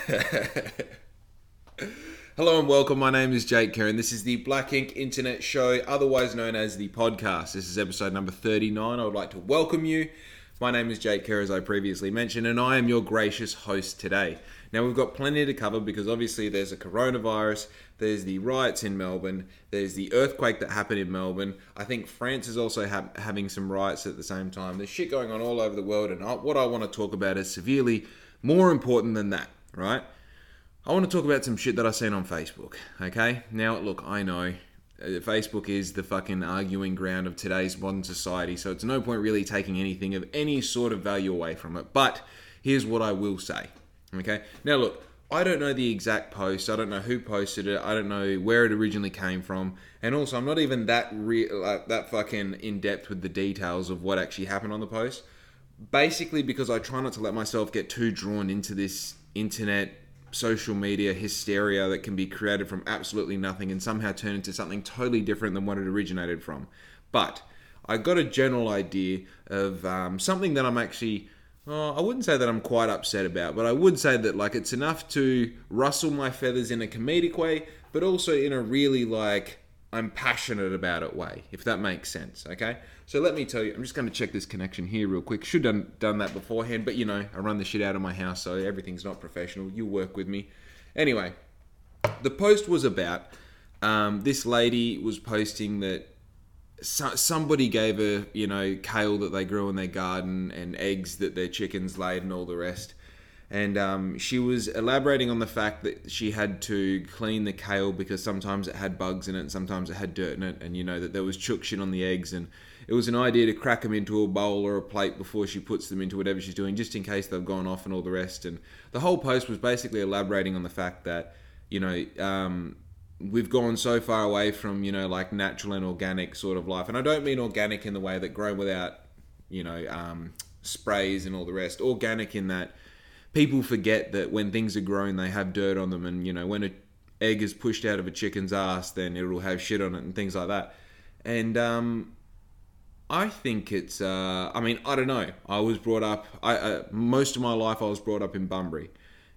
Hello and welcome. My name is Jake Kerr. And this is the Black Ink Internet Show, otherwise known as the podcast. This is episode number 39. I would like to welcome you. My name is Jake Kerr, as I previously mentioned, and I am your gracious host today. Now, we've got plenty to cover because obviously there's a coronavirus, there's the riots in Melbourne, there's the earthquake that happened in Melbourne. I think France is also ha- having some riots at the same time. There's shit going on all over the world, and what I want to talk about is severely more important than that, right? I want to talk about some shit that I've seen on Facebook, okay? Now, look, I know uh, Facebook is the fucking arguing ground of today's modern society, so it's no point really taking anything of any sort of value away from it. But here's what I will say, okay? Now, look, I don't know the exact post. I don't know who posted it. I don't know where it originally came from, and also I'm not even that re- like that fucking in depth with the details of what actually happened on the post. Basically, because I try not to let myself get too drawn into this internet social media hysteria that can be created from absolutely nothing and somehow turn into something totally different than what it originated from. But I got a general idea of um, something that I'm actually. Oh, I wouldn't say that I'm quite upset about, but I would say that like it's enough to rustle my feathers in a comedic way, but also in a really like I'm passionate about it way, if that makes sense. Okay, so let me tell you, I'm just going to check this connection here real quick. Should have done, that beforehand, but you know, I run the shit out of my house, so everything's not professional. You work with me. Anyway, the post was about um, this lady was posting that so, somebody gave her, you know, kale that they grew in their garden and eggs that their chickens laid and all the rest and um, she was elaborating on the fact that she had to clean the kale because sometimes it had bugs in it and sometimes it had dirt in it and you know that there was chook shit on the eggs and it was an idea to crack them into a bowl or a plate before she puts them into whatever she's doing just in case they've gone off and all the rest. And the whole post was basically elaborating on the fact that you know um, we've gone so far away from you know like natural and organic sort of life. And i don't mean organic in the way that grown without you know um, sprays and all the rest. Organic in that people forget that when things are grown, they have dirt on them, and you know when an egg is pushed out of a chicken's ass, then it'll have shit on it and things like that. And um, I think it's. Uh, I mean, I don't know. I was brought up. I uh, most of my life I was brought up in Bunbury,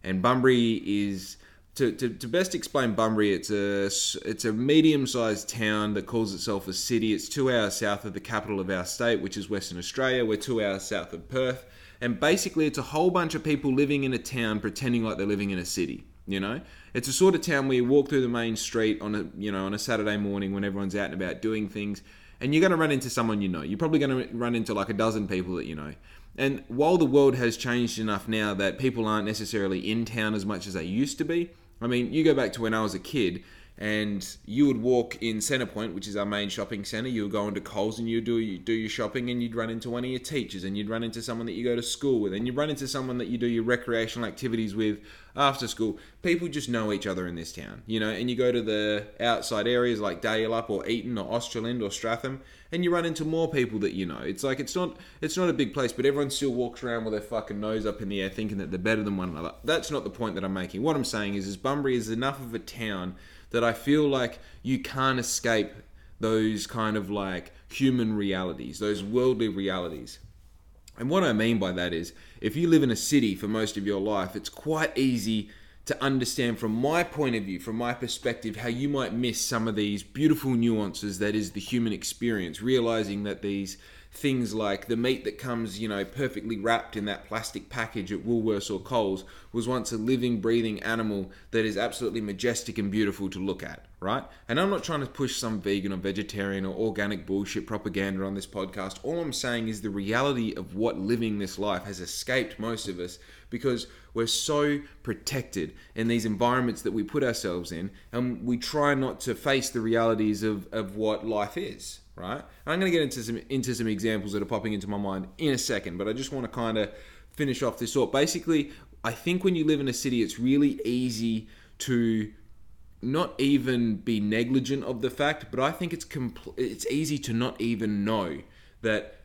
and Bunbury is. To, to, to best explain Bunbury, it's a it's a medium-sized town that calls itself a city. It's two hours south of the capital of our state, which is Western Australia. We're two hours south of Perth and basically it's a whole bunch of people living in a town pretending like they're living in a city you know it's a sort of town where you walk through the main street on a you know on a saturday morning when everyone's out and about doing things and you're going to run into someone you know. You're probably going to run into like a dozen people that you know. And while the world has changed enough now that people aren't necessarily in town as much as they used to be i mean you go back to when i was a kid and you would walk in Centrepoint, which is our main shopping centre. You would go into Coles and you do you do your shopping, and you'd run into one of your teachers, and you'd run into someone that you go to school with, and you'd run into someone that you do your recreational activities with after school. People just know each other in this town, you know. And you go to the outside areas like Dalyellup or Eaton or Australind or Stratham, and you run into more people that you know. It's like it's not it's not a big place, but everyone still walks around with their fucking nose up in the air, thinking that they're better than one another. That's not the point that I'm making. What I'm saying is, is Bunbury is enough of a town that I feel like you can't escape those kind of like human realities, those worldly realities. And what I mean by that is, if you live in a city for most of your life, it's quite easy to understand from my point of view, from my perspective, how you might miss some of these beautiful nuances that is the human experience, realizing that these things like the meat that comes, you know, perfectly wrapped in that plastic package at Woolworths or Coles was once a living, breathing animal that is absolutely majestic and beautiful to look at, right? And I'm not trying to push some vegan or vegetarian or organic bullshit propaganda on this podcast. All I'm saying is the reality of what living this life has escaped most of us because we're so protected in these environments that we put ourselves in and we try not to face the realities of, of what life is right? And I'm going to get into some into some examples that are popping into my mind in a second, but I just want to kind of finish off this thought. Basically, I think when you live in a city, it's really easy to not even be negligent of the fact, but I think it's compl- it's easy to not even know that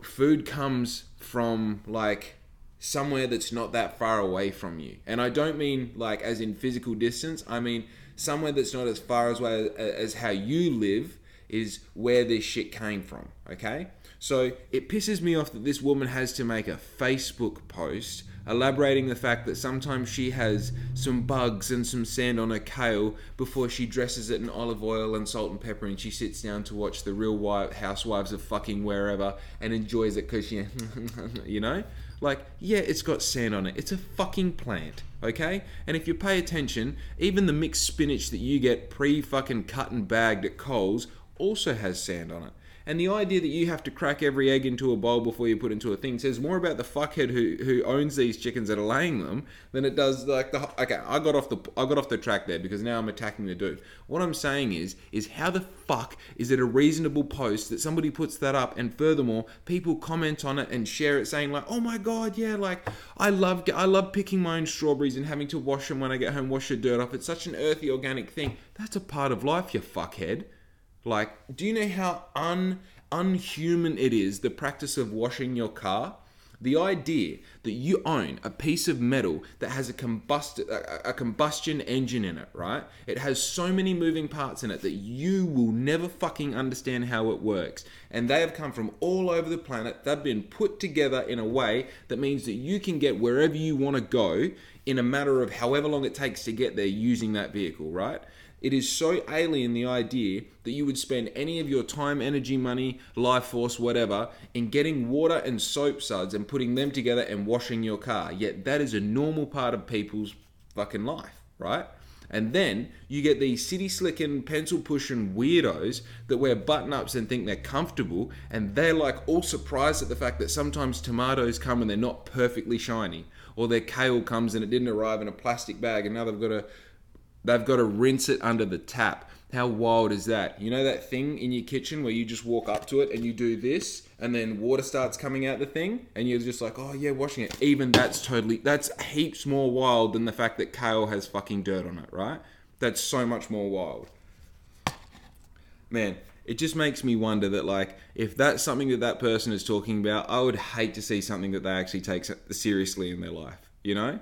food comes from like somewhere that's not that far away from you. And I don't mean like as in physical distance. I mean somewhere that's not as far away as how you live is where this shit came from, okay? So it pisses me off that this woman has to make a Facebook post elaborating the fact that sometimes she has some bugs and some sand on her kale before she dresses it in olive oil and salt and pepper and she sits down to watch the real housewives of fucking wherever and enjoys it because she, you know? Like, yeah, it's got sand on it. It's a fucking plant, okay? And if you pay attention, even the mixed spinach that you get pre fucking cut and bagged at Coles also has sand on it. And the idea that you have to crack every egg into a bowl before you put into a thing says more about the fuckhead who, who owns these chickens that are laying them than it does like the okay. I got off the I got off the track there because now I'm attacking the dude. What I'm saying is is how the fuck is it a reasonable post that somebody puts that up and furthermore people comment on it and share it saying like oh my god yeah like I love I love picking my own strawberries and having to wash them when I get home wash the dirt off. It's such an earthy organic thing. That's a part of life, you fuckhead. Like, do you know how un unhuman it is the practice of washing your car? The idea that you own a piece of metal that has a, combust- a, a combustion engine in it, right? It has so many moving parts in it that you will never fucking understand how it works. And they have come from all over the planet. They've been put together in a way that means that you can get wherever you want to go in a matter of however long it takes to get there using that vehicle, right? It is so alien the idea that you would spend any of your time, energy, money, life force, whatever, in getting water and soap suds and putting them together and washing your car. Yet that is a normal part of people's fucking life, right? And then you get these city slicking, pencil pushing weirdos that wear button ups and think they're comfortable, and they're like all surprised at the fact that sometimes tomatoes come and they're not perfectly shiny, or their kale comes and it didn't arrive in a plastic bag, and now they've got to They've got to rinse it under the tap. How wild is that? You know that thing in your kitchen where you just walk up to it and you do this and then water starts coming out the thing and you're just like, oh yeah, washing it. Even that's totally, that's heaps more wild than the fact that kale has fucking dirt on it, right? That's so much more wild. Man, it just makes me wonder that like if that's something that that person is talking about, I would hate to see something that they actually take seriously in their life, you know?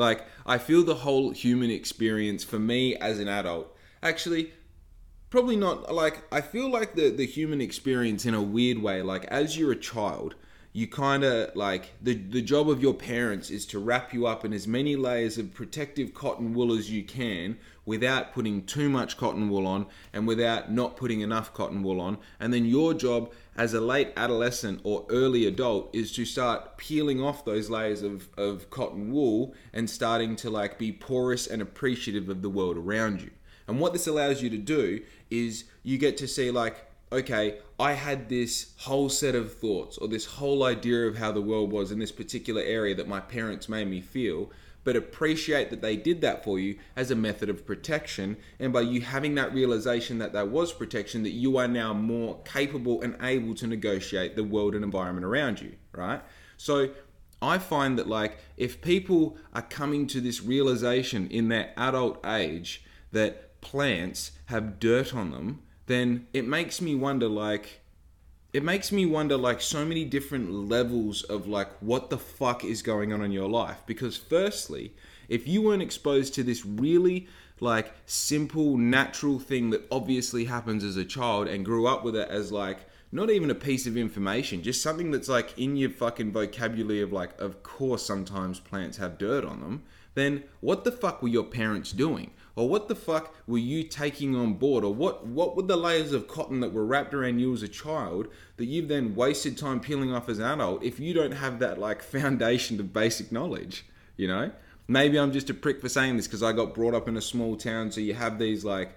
Like, I feel the whole human experience for me as an adult, actually, probably not like, I feel like the, the human experience in a weird way, like, as you're a child, you kind of like the the job of your parents is to wrap you up in as many layers of protective cotton wool as you can without putting too much cotton wool on and without not putting enough cotton wool on. And then your job as a late adolescent or early adult is to start peeling off those layers of, of cotton wool and starting to like be porous and appreciative of the world around you. And what this allows you to do is you get to see like okay, I had this whole set of thoughts or this whole idea of how the world was in this particular area that my parents made me feel, but appreciate that they did that for you as a method of protection. And by you having that realization that there was protection, that you are now more capable and able to negotiate the world and environment around you, right? So I find that, like, if people are coming to this realization in their adult age that plants have dirt on them, then it makes me wonder like it makes me wonder like so many different levels of like what the fuck is going on in your life. Because firstly if you weren't exposed to this really like simple natural thing that obviously happens as a child and grew up with it as like not even a piece of information just something that's like in your fucking vocabulary of like of course sometimes plants have dirt on them then what the fuck were your parents doing or what the fuck were you taking on board? Or what what were the layers of cotton that were wrapped around you as a child that you've then wasted time peeling off as an adult if you don't have that like foundation of basic knowledge you know? Maybe i'm just a prick for saying this because i got brought up in a small town so you have these like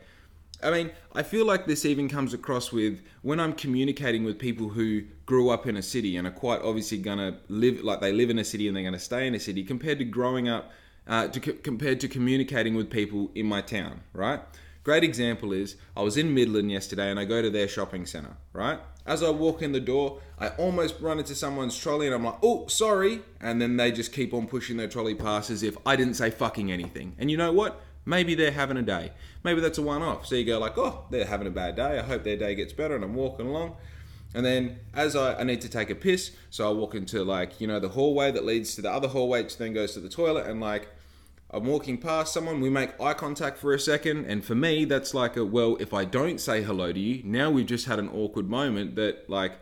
I mean, I feel like this even comes across with when I'm communicating with people who grew up in a city and are quite obviously gonna live like they live in a city and they're gonna stay in a city compared to growing up uh, to, compared to communicating with people in my town, right? Great example is I was in Midland yesterday and I go to their shopping center, right? As I walk in the door, I almost run into someone's trolley and I'm like, oh, sorry. And then they just keep on pushing their trolley past as if I didn't say fucking anything. And you know what? Maybe they're having a day. Maybe that's a one off. So you go like, oh, they're having a bad day. I hope their day gets better. And I'm walking along. And then as I, I need to take a piss, so I walk into like, you know, the hallway that leads to the other hallway, which then goes to the toilet. And like, I'm walking past someone, we make eye contact for a second, and for me, that's like a well, if I don't say hello to you, now we've just had an awkward moment that, like,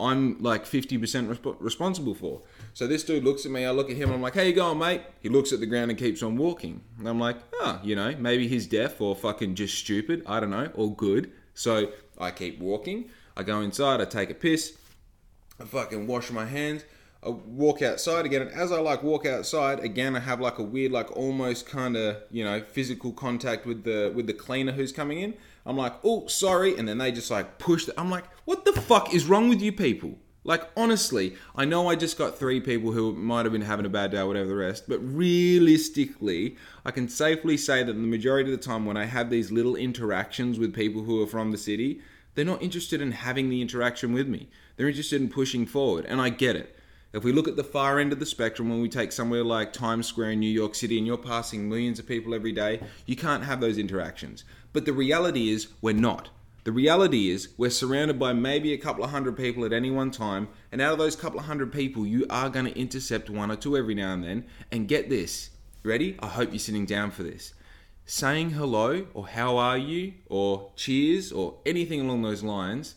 I'm like 50% resp- responsible for. So this dude looks at me, I look at him, I'm like, how you going, mate? He looks at the ground and keeps on walking. And I'm like, oh, you know, maybe he's deaf or fucking just stupid. I don't know, or good. So I keep walking. I go inside, I take a piss, I fucking wash my hands. I walk outside again, and as I like walk outside again, I have like a weird, like almost kind of you know physical contact with the with the cleaner who's coming in. I'm like, oh sorry, and then they just like push. The, I'm like, what the fuck is wrong with you people? Like honestly, I know I just got three people who might have been having a bad day, or whatever the rest, but realistically, I can safely say that the majority of the time when I have these little interactions with people who are from the city, they're not interested in having the interaction with me. They're interested in pushing forward, and I get it. If we look at the far end of the spectrum, when we take somewhere like Times Square in New York City and you're passing millions of people every day, you can't have those interactions. But the reality is, we're not. The reality is, we're surrounded by maybe a couple of hundred people at any one time, and out of those couple of hundred people, you are going to intercept one or two every now and then. And get this ready? I hope you're sitting down for this. Saying hello, or how are you, or cheers, or anything along those lines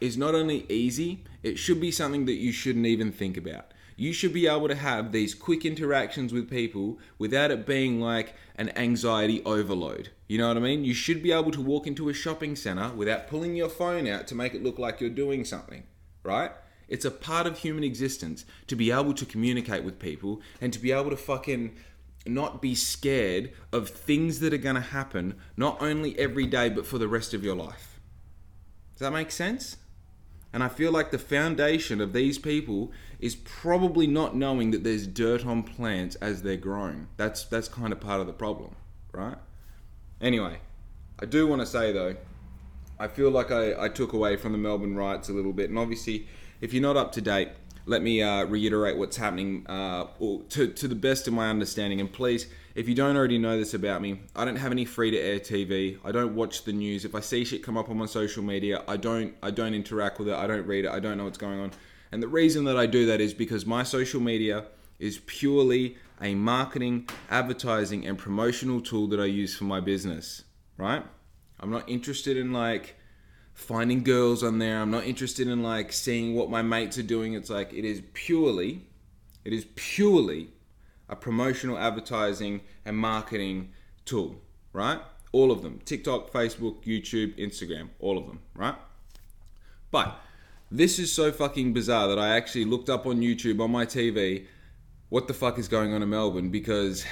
is not only easy, it should be something that you shouldn't even think about. You should be able to have these quick interactions with people without it being like an anxiety overload. You know what I mean? You should be able to walk into a shopping center without pulling your phone out to make it look like you're doing something, right? It's a part of human existence to be able to communicate with people and to be able to fucking not be scared of things that are going to happen not only every day but for the rest of your life. Does that make sense? And I feel like the foundation of these people is probably not knowing that there's dirt on plants as they're growing. That's that's kind of part of the problem, right? Anyway, I do want to say though, I feel like I, I took away from the Melbourne riots a little bit, and obviously, if you're not up to date, let me uh, reiterate what's happening uh, to, to the best of my understanding. And please, if you don't already know this about me, I don't have any free to air TV. I don't watch the news. If I see shit come up on my social media, I don't I don't interact with it. I don't read it. I don't know what's going on. And the reason that I do that is because my social media is purely a marketing, advertising, and promotional tool that I use for my business. Right? I'm not interested in like finding girls on there. I'm not interested in like seeing what my mates are doing. It's like it is purely, it is purely a promotional advertising and marketing tool, right? All of them TikTok, Facebook, YouTube, Instagram, all of them, right? But this is so fucking bizarre that I actually looked up on YouTube on my TV what the fuck is going on in Melbourne because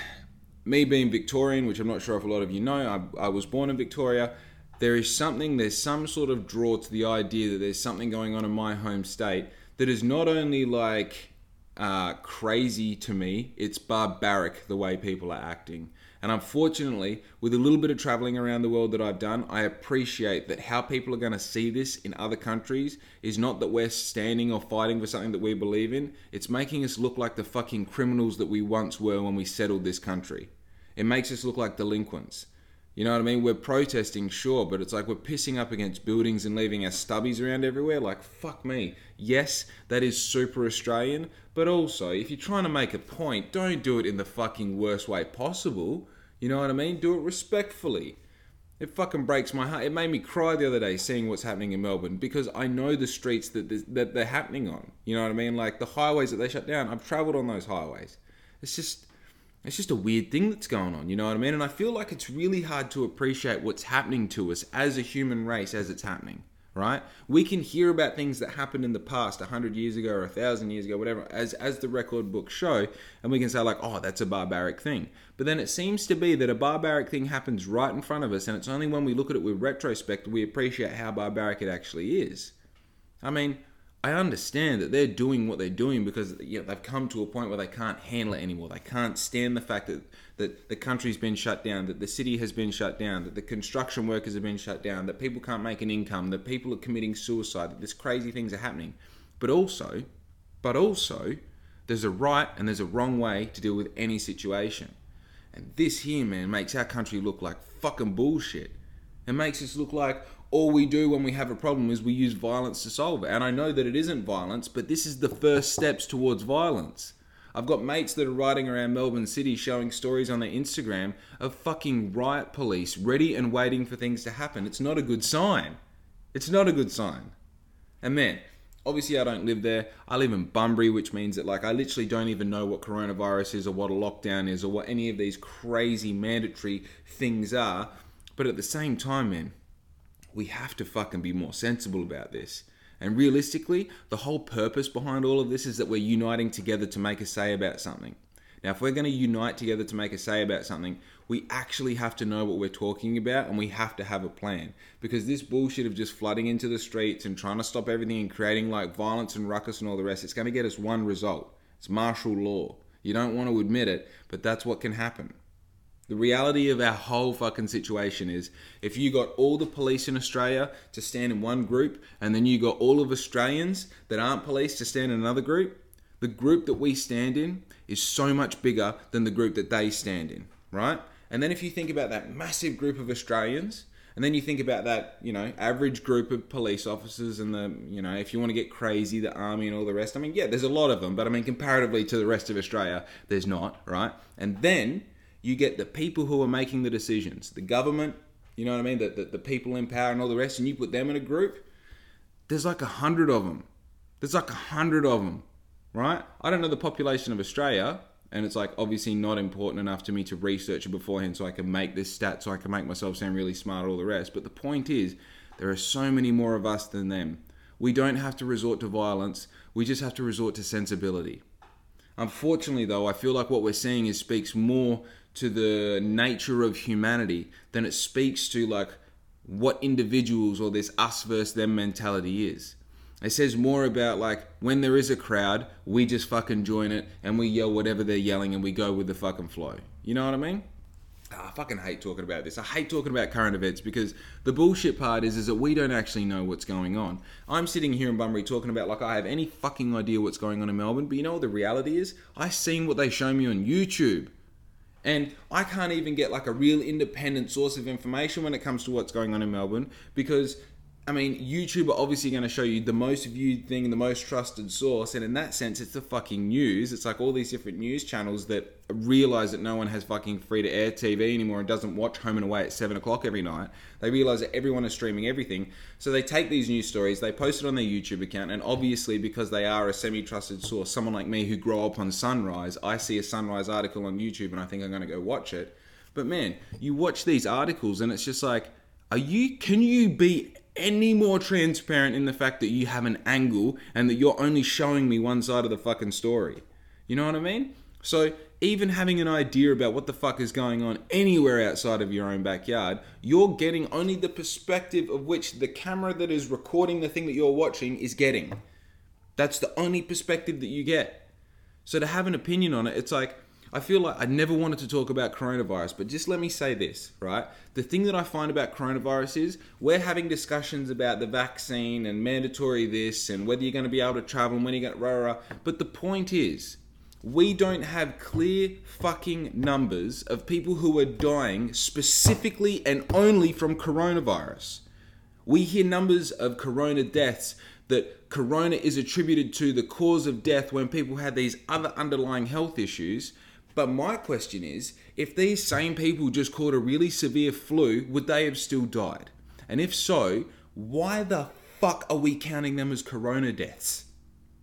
me being Victorian, which I'm not sure if a lot of you know, I, I was born in Victoria there is something, there's some sort of draw to the idea that there's something going on in my home state that is not only like uh, crazy to me, it's barbaric the way people are acting. And unfortunately, with a little bit of traveling around the world that I've done, I appreciate that how people are going to see this in other countries is not that we're standing or fighting for something that we believe in. It's making us look like the fucking criminals that we once were when we settled this country. It makes us look like delinquents. You know what I mean? We're protesting, sure, but it's like we're pissing up against buildings and leaving our stubbies around everywhere. Like, fuck me. Yes, that is super Australian, but also, if you're trying to make a point, don't do it in the fucking worst way possible. You know what I mean? Do it respectfully. It fucking breaks my heart. It made me cry the other day seeing what's happening in Melbourne because I know the streets that that they're happening on. You know what I mean? Like the highways that they shut down. I've travelled on those highways. It's just it's just a weird thing that's going on, you know what I mean? And I feel like it's really hard to appreciate what's happening to us as a human race as it's happening, right? We can hear about things that happened in the past, 100 years ago or 1,000 years ago, whatever, as, as the record books show, and we can say, like, oh, that's a barbaric thing. But then it seems to be that a barbaric thing happens right in front of us, and it's only when we look at it with retrospect we appreciate how barbaric it actually is. I mean, I understand that they're doing what they're doing because you know, they've come to a point where they can't handle it anymore. They can't stand the fact that, that the country's been shut down, that the city has been shut down, that the construction workers have been shut down, that people can't make an income, that people are committing suicide, that these crazy things are happening. But also, but also, there's a right and there's a wrong way to deal with any situation. And this here, man, makes our country look like fucking bullshit. It makes us look like, all we do when we have a problem is we use violence to solve it. And I know that it isn't violence, but this is the first steps towards violence. I've got mates that are riding around Melbourne City showing stories on their Instagram of fucking riot police ready and waiting for things to happen. It's not a good sign. It's not a good sign. And man, obviously I don't live there. I live in Bunbury, which means that like I literally don't even know what coronavirus is or what a lockdown is or what any of these crazy mandatory things are. But at the same time, man, we have to fucking be more sensible about this. And realistically, the whole purpose behind all of this is that we're uniting together to make a say about something. Now, if we're going to unite together to make a say about something, we actually have to know what we're talking about and we have to have a plan. Because this bullshit of just flooding into the streets and trying to stop everything and creating like violence and ruckus and all the rest, it's going to get us one result it's martial law. You don't want to admit it, but that's what can happen. The reality of our whole fucking situation is if you got all the police in Australia to stand in one group and then you got all of Australians that aren't police to stand in another group, the group that we stand in is so much bigger than the group that they stand in, right? And then if you think about that massive group of Australians, and then you think about that, you know, average group of police officers and the, you know, if you want to get crazy, the army and all the rest. I mean, yeah, there's a lot of them, but I mean, comparatively to the rest of Australia, there's not, right? And then you get the people who are making the decisions, the government, you know what I mean, the, the, the people in power and all the rest, and you put them in a group. There's like a hundred of them. There's like a hundred of them right? I don't know the population of Australia, and it's like obviously not important enough to me to research it beforehand so I can make this stat so I can make myself sound really smart all the rest. But the point is, there are so many more of us than them. We don't have to resort to violence, we just have to resort to sensibility. Unfortunately, though, I feel like what we're seeing is speaks more to the nature of humanity than it speaks to like what individuals or this us versus them mentality is. It says more about like when there is a crowd, we just fucking join it and we yell whatever they're yelling and we go with the fucking flow. You know what I mean? Oh, I fucking hate talking about this. I hate talking about current events because the bullshit part is is that we don't actually know what's going on. I'm sitting here in Bunbury talking about like I have any fucking idea what's going on in Melbourne, but you know what the reality is? I seen what they show me on YouTube. And I can't even get like a real independent source of information when it comes to what's going on in Melbourne because I mean, YouTube are obviously going to show you the most viewed thing, the most trusted source, and in that sense, it's the fucking news. It's like all these different news channels that realize that no one has fucking free to air TV anymore and doesn't watch Home and Away at seven o'clock every night. They realize that everyone is streaming everything, so they take these news stories, they post it on their YouTube account, and obviously because they are a semi-trusted source, someone like me who grew up on Sunrise, I see a Sunrise article on YouTube and I think I'm going to go watch it. But man, you watch these articles and it's just like, are you? Can you be any more transparent in the fact that you have an angle and that you're only showing me one side of the fucking story. You know what I mean? So, even having an idea about what the fuck is going on anywhere outside of your own backyard, you're getting only the perspective of which the camera that is recording the thing that you're watching is getting. That's the only perspective that you get. So, to have an opinion on it, it's like, I feel like I never wanted to talk about coronavirus, but just let me say this, right? The thing that I find about coronavirus is we're having discussions about the vaccine and mandatory this and whether you're going to be able to travel and when you're going to, rah, rah, rah. but the point is, we don't have clear fucking numbers of people who are dying specifically and only from coronavirus. We hear numbers of corona deaths that corona is attributed to the cause of death when people had these other underlying health issues but my question is if these same people just caught a really severe flu, would they have still died? And if so, why the fuck are we counting them as corona deaths?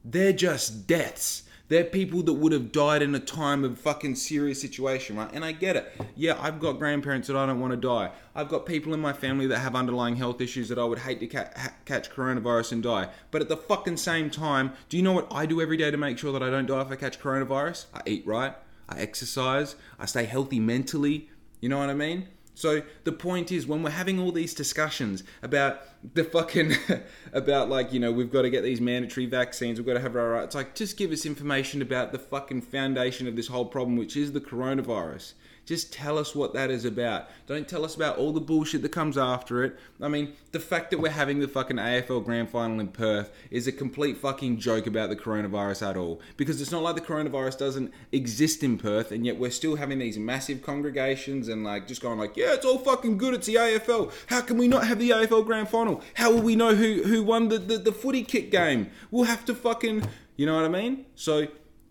They're just deaths. They're people that would have died in a time of fucking serious situation, right? And I get it. Yeah, I've got grandparents that I don't want to die. I've got people in my family that have underlying health issues that I would hate to ca- ha- catch coronavirus and die. But at the fucking same time, do you know what I do every day to make sure that I don't die if I catch coronavirus? I eat right. I exercise, I stay healthy mentally. You know what I mean? So the point is, when we're having all these discussions about the fucking, about like, you know, we've got to get these mandatory vaccines, we've got to have our rights, like, just give us information about the fucking foundation of this whole problem, which is the coronavirus. Just tell us what that is about. Don't tell us about all the bullshit that comes after it. I mean, the fact that we're having the fucking AFL Grand Final in Perth is a complete fucking joke about the coronavirus at all. Because it's not like the coronavirus doesn't exist in Perth, and yet we're still having these massive congregations and like just going like, yeah, it's all fucking good. It's the AFL. How can we not have the AFL Grand Final? How will we know who who won the the, the footy kick game? We'll have to fucking, you know what I mean? So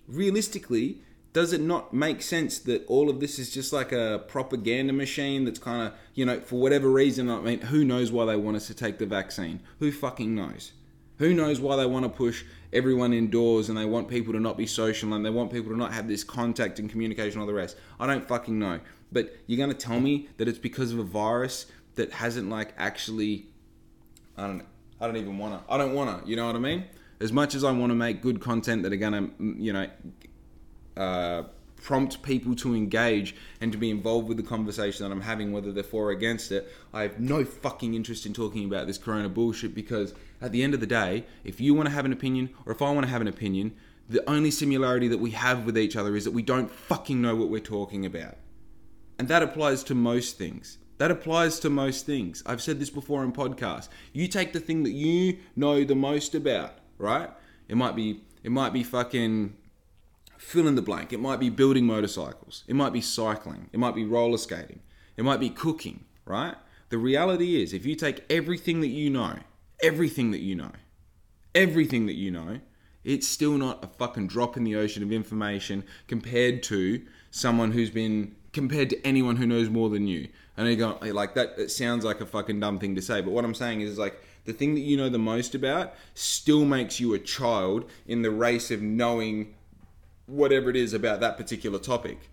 realistically does it not make sense that all of this is just like a propaganda machine that's kind of, you know, for whatever reason, I mean, who knows why they want us to take the vaccine? Who fucking knows? Who knows why they want to push everyone indoors and they want people to not be social and they want people to not have this contact and communication and all the rest. I don't fucking know. But you're going to tell me that it's because of a virus that hasn't like actually I don't I don't even want to. I don't want to, you know what I mean? As much as I want to make good content that are going to, you know, uh, prompt people to engage and to be involved with the conversation that I'm having, whether they're for or against it. I have no fucking interest in talking about this corona bullshit because at the end of the day, if you want to have an opinion or if I want to have an opinion, the only similarity that we have with each other is that we don't fucking know what we're talking about. And that applies to most things. That applies to most things. I've said this before in podcasts. You take the thing that you know the most about, right? It might be it might be fucking fill in the blank. It might be building motorcycles. It might be cycling. It might be roller skating. It might be cooking, right? The reality is, if you take everything that you know, everything that you know, everything that you know, it's still not a fucking drop in the ocean of information compared to someone who's been compared to anyone who knows more than you. And you go like that. It sounds like a fucking dumb thing to say, but what I'm saying is like the thing that you know the most about still makes you a child in the race of knowing whatever it is about that particular topic.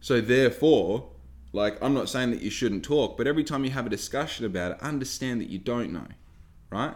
So therefore, like I'm not saying that you shouldn't talk, but every time you have a discussion about it, understand that you don't know, right?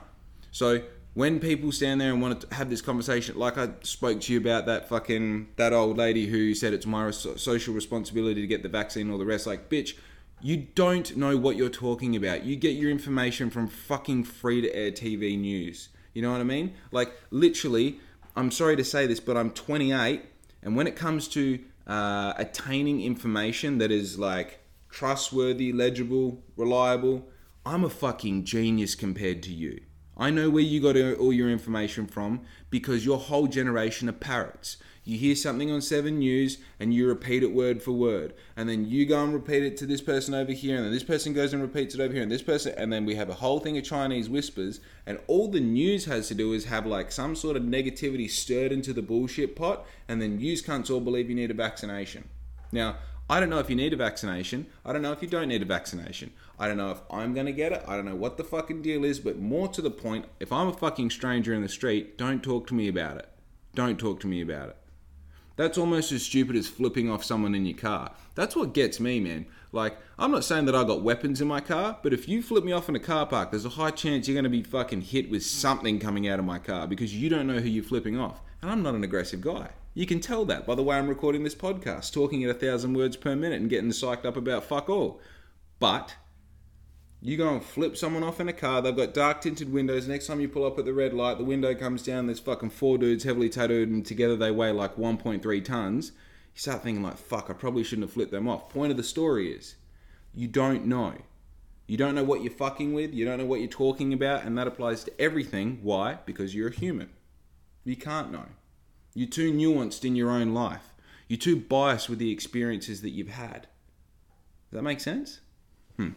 So when people stand there and want to have this conversation, like I spoke to you about that fucking that old lady who said it's my social responsibility to get the vaccine, or the rest, like bitch. You don't know what you're talking about. You get your information from fucking free to air TV news. You know what I mean? Like, literally, I'm sorry to say this, but I'm 28 and when it comes to uh, attaining information that is like trustworthy, legible, reliable, I'm a fucking genius compared to you. I know where you got all your information from because your whole generation are parrots. You hear something on 7 News and you repeat it word for word. And then you go and repeat it to this person over here, and then this person goes and repeats it over here, and this person, and then we have a whole thing of Chinese whispers. And all the news has to do is have like some sort of negativity stirred into the bullshit pot, and then news cunts all believe you need a vaccination. Now, I don't know if you need a vaccination. I don't know if you don't need a vaccination. I don't know if I'm going to get it. I don't know what the fucking deal is, but more to the point, if I'm a fucking stranger in the street, don't talk to me about it. Don't talk to me about it. That's almost as stupid as flipping off someone in your car. That's what gets me, man. Like, I'm not saying that I got weapons in my car, but if you flip me off in a car park, there's a high chance you're going to be fucking hit with something coming out of my car because you don't know who you're flipping off. And I'm not an aggressive guy. You can tell that by the way I'm recording this podcast, talking at a thousand words per minute and getting psyched up about fuck all. But you go and flip someone off in a car, they've got dark tinted windows. Next time you pull up at the red light, the window comes down, there's fucking four dudes heavily tattooed, and together they weigh like 1.3 tons. You start thinking, like, fuck, I probably shouldn't have flipped them off. Point of the story is, you don't know. You don't know what you're fucking with, you don't know what you're talking about, and that applies to everything. Why? Because you're a human. You can't know. You're too nuanced in your own life. You're too biased with the experiences that you've had. Does that make sense? Hmm.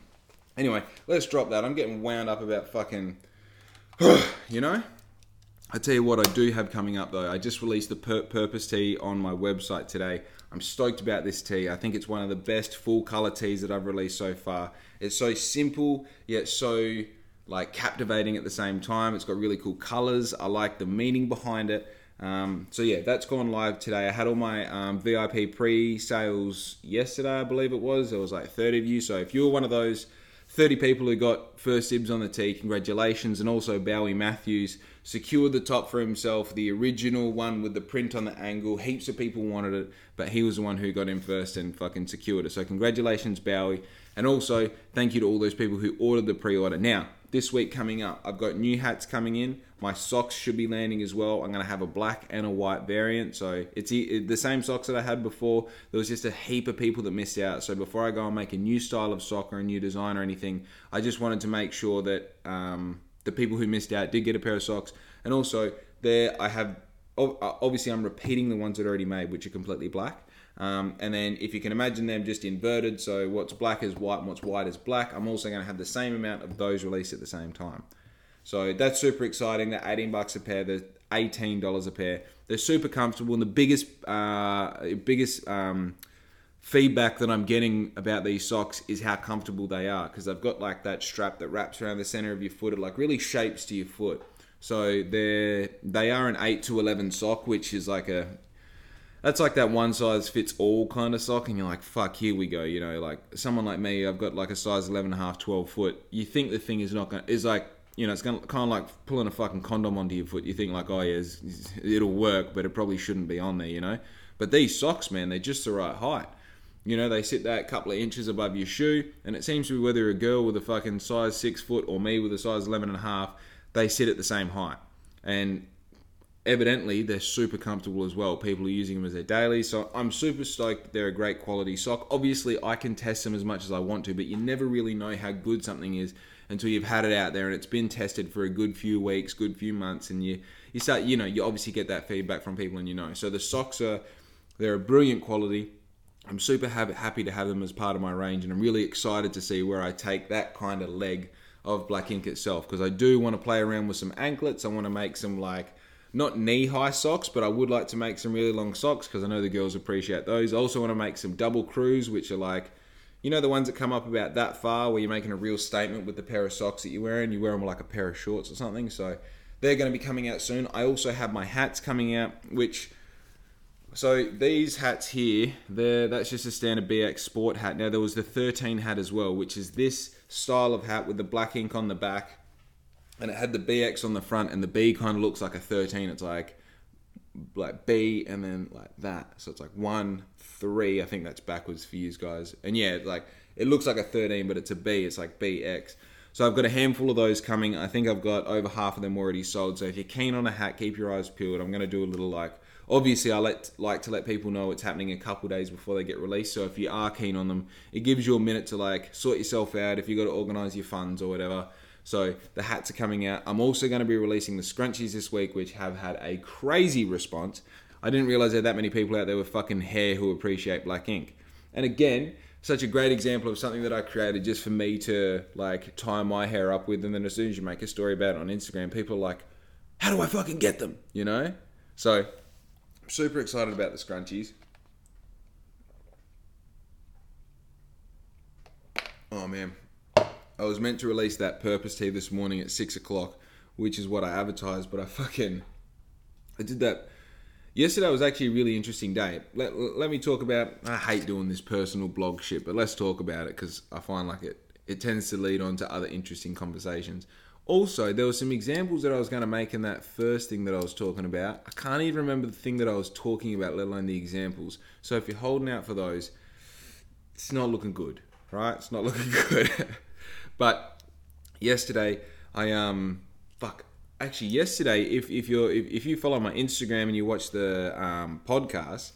Anyway, let's drop that. I'm getting wound up about fucking. you know? I tell you what, I do have coming up though. I just released the Pur- Purpose Tee on my website today. I'm stoked about this tee. I think it's one of the best full color tees that I've released so far. It's so simple, yet so like captivating at the same time. It's got really cool colors. I like the meaning behind it. Um, so yeah, that's gone live today. I had all my um, VIP pre-sales yesterday, I believe it was. There was like 30 of you. So if you were one of those 30 people who got first dibs on the tee. Congratulations. And also Bowie Matthews secured the top for himself, the original one with the print on the angle. Heaps of people wanted it, but he was the one who got in first and fucking secured it. So congratulations, Bowie. And also thank you to all those people who ordered the pre-order. Now, this week coming up, I've got new hats coming in. My socks should be landing as well. I'm going to have a black and a white variant. So it's the same socks that I had before. There was just a heap of people that missed out. So before I go and make a new style of sock or a new design or anything, I just wanted to make sure that um, the people who missed out did get a pair of socks. And also, there I have obviously I'm repeating the ones that are already made, which are completely black. Um, and then if you can imagine them just inverted, so what's black is white and what's white is black, I'm also going to have the same amount of those released at the same time. So that's super exciting. They're 18 bucks a pair. They're $18 a pair. They're super comfortable, and the biggest uh, biggest um, feedback that I'm getting about these socks is how comfortable they are because they've got like that strap that wraps around the center of your foot. It like really shapes to your foot. So they're they are an eight to eleven sock, which is like a that's like that one size fits all kind of sock, and you're like, fuck, here we go. You know, like someone like me, I've got like a size 11 and a half, 12 foot. You think the thing is not going to, is like, you know, it's going to kind of like pulling a fucking condom onto your foot. You think like, oh yeah, it'll work, but it probably shouldn't be on there, you know? But these socks, man, they're just the right height. You know, they sit that couple of inches above your shoe, and it seems to be whether a girl with a fucking size six foot or me with a size 11 and a half, they sit at the same height. And evidently they're super comfortable as well. People are using them as their daily, so I'm super stoked they're a great quality sock. Obviously, I can test them as much as I want to, but you never really know how good something is until you've had it out there and it's been tested for a good few weeks, good few months, and you you start, you know, you obviously get that feedback from people and you know. So the socks are they're a brilliant quality. I'm super happy to have them as part of my range, and I'm really excited to see where I take that kind of leg of Black Ink itself because I do want to play around with some anklets. I want to make some like not knee high socks, but I would like to make some really long socks because I know the girls appreciate those. I also want to make some double crews, which are like, you know, the ones that come up about that far where you're making a real statement with the pair of socks that you're wearing. You wear them like a pair of shorts or something. So they're going to be coming out soon. I also have my hats coming out, which. So these hats here, there that's just a standard BX sport hat. Now there was the 13 hat as well, which is this style of hat with the black ink on the back and it had the BX on the front, and the B kind of looks like a 13. It's like like B and then like that. So it's like one, three. I think that's backwards for you guys. And yeah, like it looks like a 13, but it's a B. It's like BX. So I've got a handful of those coming. I think I've got over half of them already sold. So if you're keen on a hat, keep your eyes peeled. I'm going to do a little like. Obviously, I let like to let people know it's happening a couple days before they get released. So if you are keen on them, it gives you a minute to like sort yourself out. If you got to organize your funds or whatever, so the hats are coming out. I'm also going to be releasing the scrunchies this week, which have had a crazy response. I didn't realize there are that many people out there with fucking hair who appreciate black ink. And again, such a great example of something that I created just for me to like tie my hair up with. And then as soon as you make a story about it on Instagram, people are like, how do I fucking get them? You know? So I'm super excited about the scrunchies. Oh man, I was meant to release that purpose tee this morning at six o'clock, which is what I advertised, but I fucking I did that. Yesterday was actually a really interesting day. Let, let me talk about. I hate doing this personal blog shit, but let's talk about it because I find like it it tends to lead on to other interesting conversations. Also, there were some examples that I was going to make in that first thing that I was talking about. I can't even remember the thing that I was talking about, let alone the examples. So if you're holding out for those, it's not looking good, right? It's not looking good. But yesterday, I um fuck. Actually, yesterday, if if you're if, if you follow my Instagram and you watch the um, podcast,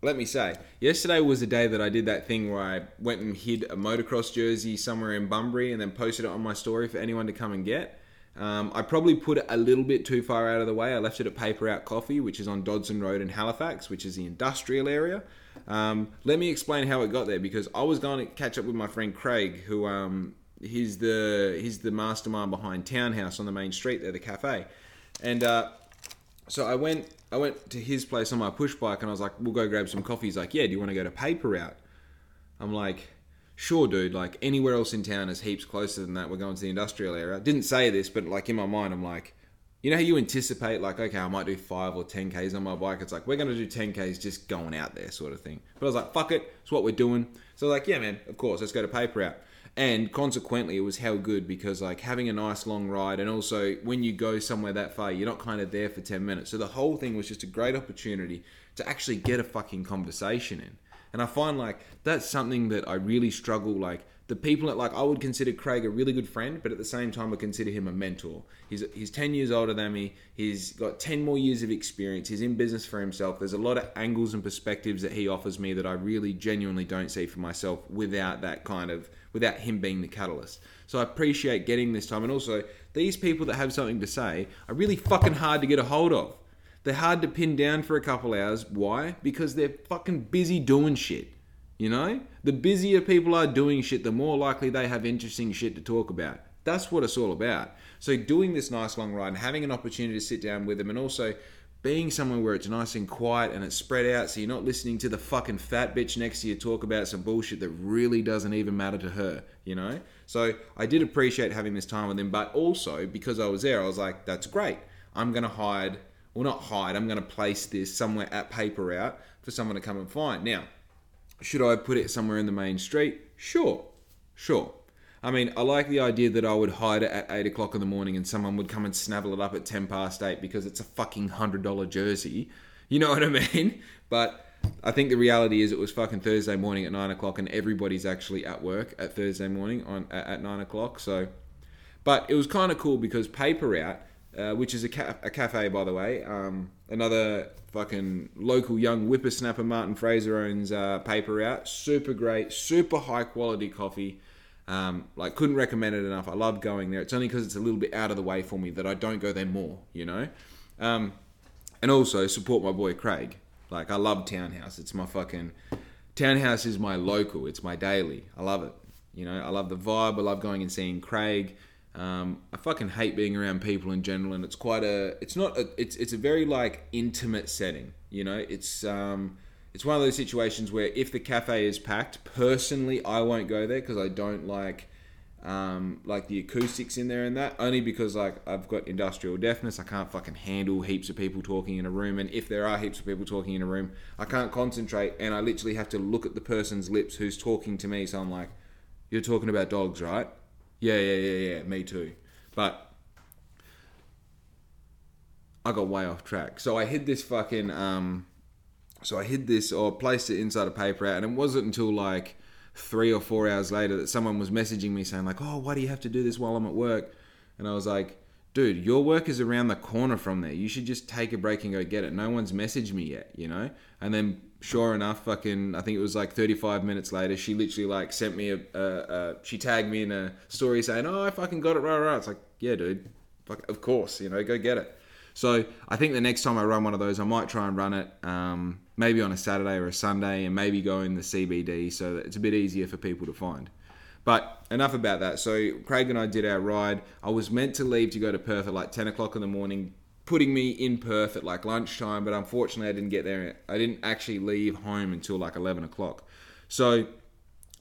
let me say, yesterday was the day that I did that thing where I went and hid a motocross jersey somewhere in Bunbury and then posted it on my story for anyone to come and get. Um, I probably put it a little bit too far out of the way. I left it at Paper Route Coffee, which is on Dodson Road in Halifax, which is the industrial area. Um, let me explain how it got there because I was going to catch up with my friend Craig, who um, he's the he's the mastermind behind Townhouse on the main street there, the cafe. And uh, so I went I went to his place on my push bike and I was like, we'll go grab some coffee. He's like, yeah, do you want to go to Paper Route? I'm like, sure, dude. Like anywhere else in town is heaps closer than that. We're going to the industrial area. Didn't say this, but like in my mind, I'm like, you know how you anticipate like, okay, I might do five or ten k's on my bike. It's like we're gonna do ten k's just going out there, sort of thing. But I was like, fuck it, it's what we're doing. So like, yeah, man, of course, let's go to Paper Route and consequently it was held good because like having a nice long ride and also when you go somewhere that far you're not kind of there for 10 minutes so the whole thing was just a great opportunity to actually get a fucking conversation in and i find like that's something that i really struggle like the people that like I would consider Craig a really good friend, but at the same time I consider him a mentor. He's he's ten years older than me. He's got ten more years of experience. He's in business for himself. There's a lot of angles and perspectives that he offers me that I really genuinely don't see for myself without that kind of without him being the catalyst. So I appreciate getting this time, and also these people that have something to say are really fucking hard to get a hold of. They're hard to pin down for a couple hours. Why? Because they're fucking busy doing shit. You know? The busier people are doing shit, the more likely they have interesting shit to talk about. That's what it's all about. So doing this nice long ride and having an opportunity to sit down with them and also being somewhere where it's nice and quiet and it's spread out so you're not listening to the fucking fat bitch next to you talk about some bullshit that really doesn't even matter to her, you know? So I did appreciate having this time with him, but also because I was there, I was like, that's great. I'm going to hide, well, not hide, I'm going to place this somewhere at Paper Route for someone to come and find. Now, should I put it somewhere in the main street? Sure, sure. I mean, I like the idea that I would hide it at 8 o'clock in the morning and someone would come and snavel it up at 10 past 8 because it's a fucking $100 jersey. You know what I mean? But I think the reality is it was fucking Thursday morning at 9 o'clock and everybody's actually at work at Thursday morning on at 9 o'clock. So, but it was kind of cool because Paper Route, uh, which is a, ca- a cafe, by the way, um, another fucking local young whippersnapper Martin Fraser owns uh, Paper Route. Super great, super high quality coffee um, like, couldn't recommend it enough. I love going there. It's only because it's a little bit out of the way for me that I don't go there more, you know? Um, and also support my boy Craig. Like, I love Townhouse. It's my fucking. Townhouse is my local, it's my daily. I love it. You know, I love the vibe. I love going and seeing Craig. Um, I fucking hate being around people in general, and it's quite a. It's not. A, it's it's a very like intimate setting. You know, it's um, it's one of those situations where if the cafe is packed, personally, I won't go there because I don't like um, like the acoustics in there and that. Only because like I've got industrial deafness, I can't fucking handle heaps of people talking in a room. And if there are heaps of people talking in a room, I can't concentrate, and I literally have to look at the person's lips who's talking to me. So I'm like, "You're talking about dogs, right?" Yeah, yeah, yeah, yeah. Me too. But I got way off track. So I hid this fucking um, so I hid this or placed it inside a Paper Route, and it wasn't until like three or four hours later that someone was messaging me saying like, "Oh, why do you have to do this while I'm at work?" And I was like, "Dude, your work is around the corner from there. You should just take a break and go get it." No one's messaged me yet, you know. And then, sure enough, fucking, I think it was like 35 minutes later, she literally like sent me a, a, a she tagged me in a story saying, "Oh, I fucking got it right, right." It's like, yeah, dude, fuck, of course, you know, go get it. So I think the next time I run one of those, I might try and run it um, maybe on a Saturday or a Sunday, and maybe go in the CBD so that it's a bit easier for people to find. But enough about that. So Craig and I did our ride. I was meant to leave to go to Perth at like 10 o'clock in the morning, putting me in Perth at like lunchtime, but unfortunately I didn't get there. I didn't actually leave home until like 11 o'clock. So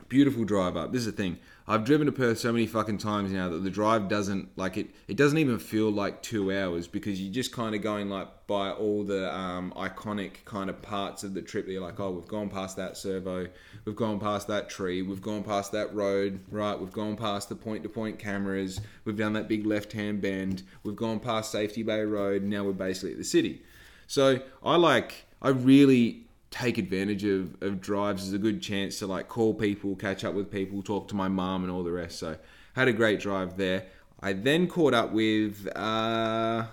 beautiful drive up. This is the thing. I've driven to Perth so many fucking times now that the drive doesn't like it. It doesn't even feel like two hours because you're just kind of going like by all the um, iconic kind of parts of the trip. You're like, oh, we've gone past that servo, we've gone past that tree, we've gone past that road, right? We've gone past the point-to-point cameras, we've done that big left-hand bend, we've gone past Safety Bay Road. Now we're basically at the city. So I like, I really take advantage of, of drives is a good chance to like call people, catch up with people, talk to my mom and all the rest. So had a great drive there. I then caught up with uh